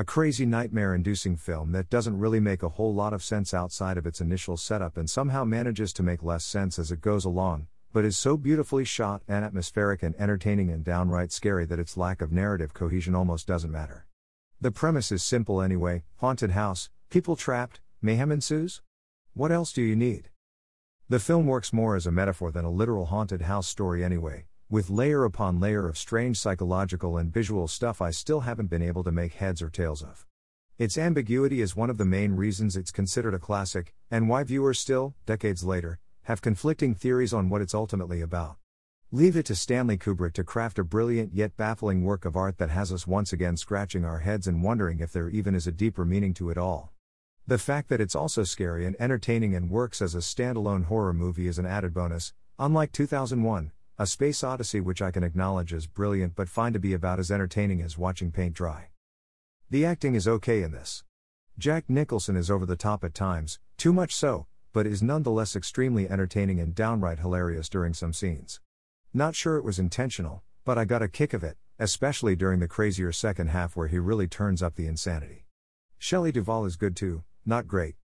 A crazy nightmare inducing film that doesn't really make a whole lot of sense outside of its initial setup and somehow manages to make less sense as it goes along, but is so beautifully shot and atmospheric and entertaining and downright scary that its lack of narrative cohesion almost doesn't matter. The premise is simple anyway haunted house, people trapped, mayhem ensues? What else do you need? The film works more as a metaphor than a literal haunted house story anyway, with layer upon layer of strange psychological and visual stuff I still haven't been able to make heads or tails of. Its ambiguity is one of the main reasons it's considered a classic, and why viewers still, decades later, have conflicting theories on what it's ultimately about. Leave it to Stanley Kubrick to craft a brilliant yet baffling work of art that has us once again scratching our heads and wondering if there even is a deeper meaning to it all. The fact that it's also scary and entertaining and works as a standalone horror movie is an added bonus, unlike 2001, A Space Odyssey, which I can acknowledge as brilliant but find to be about as entertaining as watching paint dry. The acting is okay in this. Jack Nicholson is over the top at times, too much so, but is nonetheless extremely entertaining and downright hilarious during some scenes. Not sure it was intentional, but I got a kick of it, especially during the crazier second half where he really turns up the insanity. Shelley Duvall is good too, not great.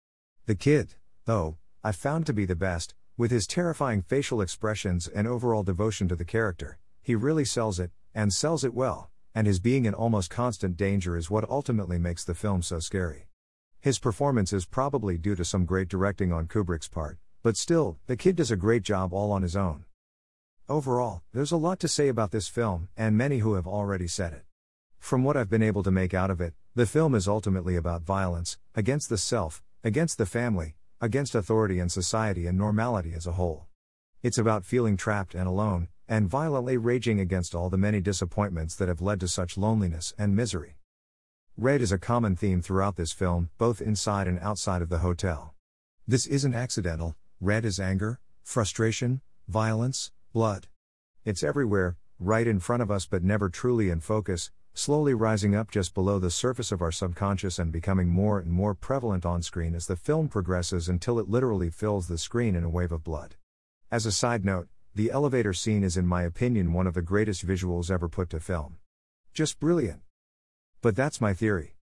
The kid, though, I found to be the best, with his terrifying facial expressions and overall devotion to the character. He really sells it, and sells it well, and his being in almost constant danger is what ultimately makes the film so scary. His performance is probably due to some great directing on Kubrick's part, but still, the kid does a great job all on his own. Overall, there's a lot to say about this film, and many who have already said it. From what I've been able to make out of it, the film is ultimately about violence, against the self, against the family, against authority and society and normality as a whole. It's about feeling trapped and alone, and violently raging against all the many disappointments that have led to such loneliness and misery. Red is a common theme throughout this film, both inside and outside of the hotel. This isn't accidental, red is anger, frustration, violence, blood. It's everywhere, right in front of us but never truly in focus, slowly rising up just below the surface of our subconscious and becoming more and more prevalent on screen as the film progresses until it literally fills the screen in a wave of blood. As a side note, the elevator scene is, in my opinion, one of the greatest visuals ever put to film. Just brilliant. But that's my theory.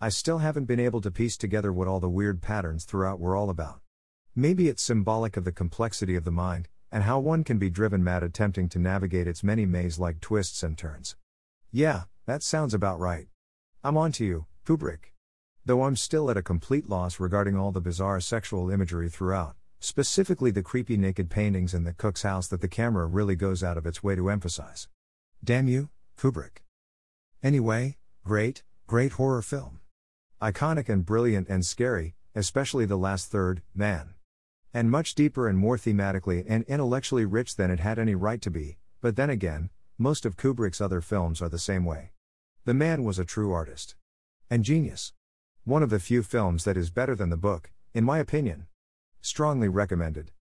I still haven't been able to piece together what all the weird patterns throughout were all about. Maybe it's symbolic of the complexity of the mind, and how one can be driven mad attempting to navigate its many maze like twists and turns. Yeah, that sounds about right. I'm on to you, Kubrick. Though I'm still at a complete loss regarding all the bizarre sexual imagery throughout, specifically the creepy naked paintings in the cook's house that the camera really goes out of its way to emphasize. Damn you, Kubrick. Anyway, great, great horror film. Iconic and brilliant and scary, especially the last third, man. And much deeper and more thematically and intellectually rich than it had any right to be, but then again, most of Kubrick's other films are the same way. The man was a true artist. And genius. One of the few films that is better than the book, in my opinion. Strongly recommended.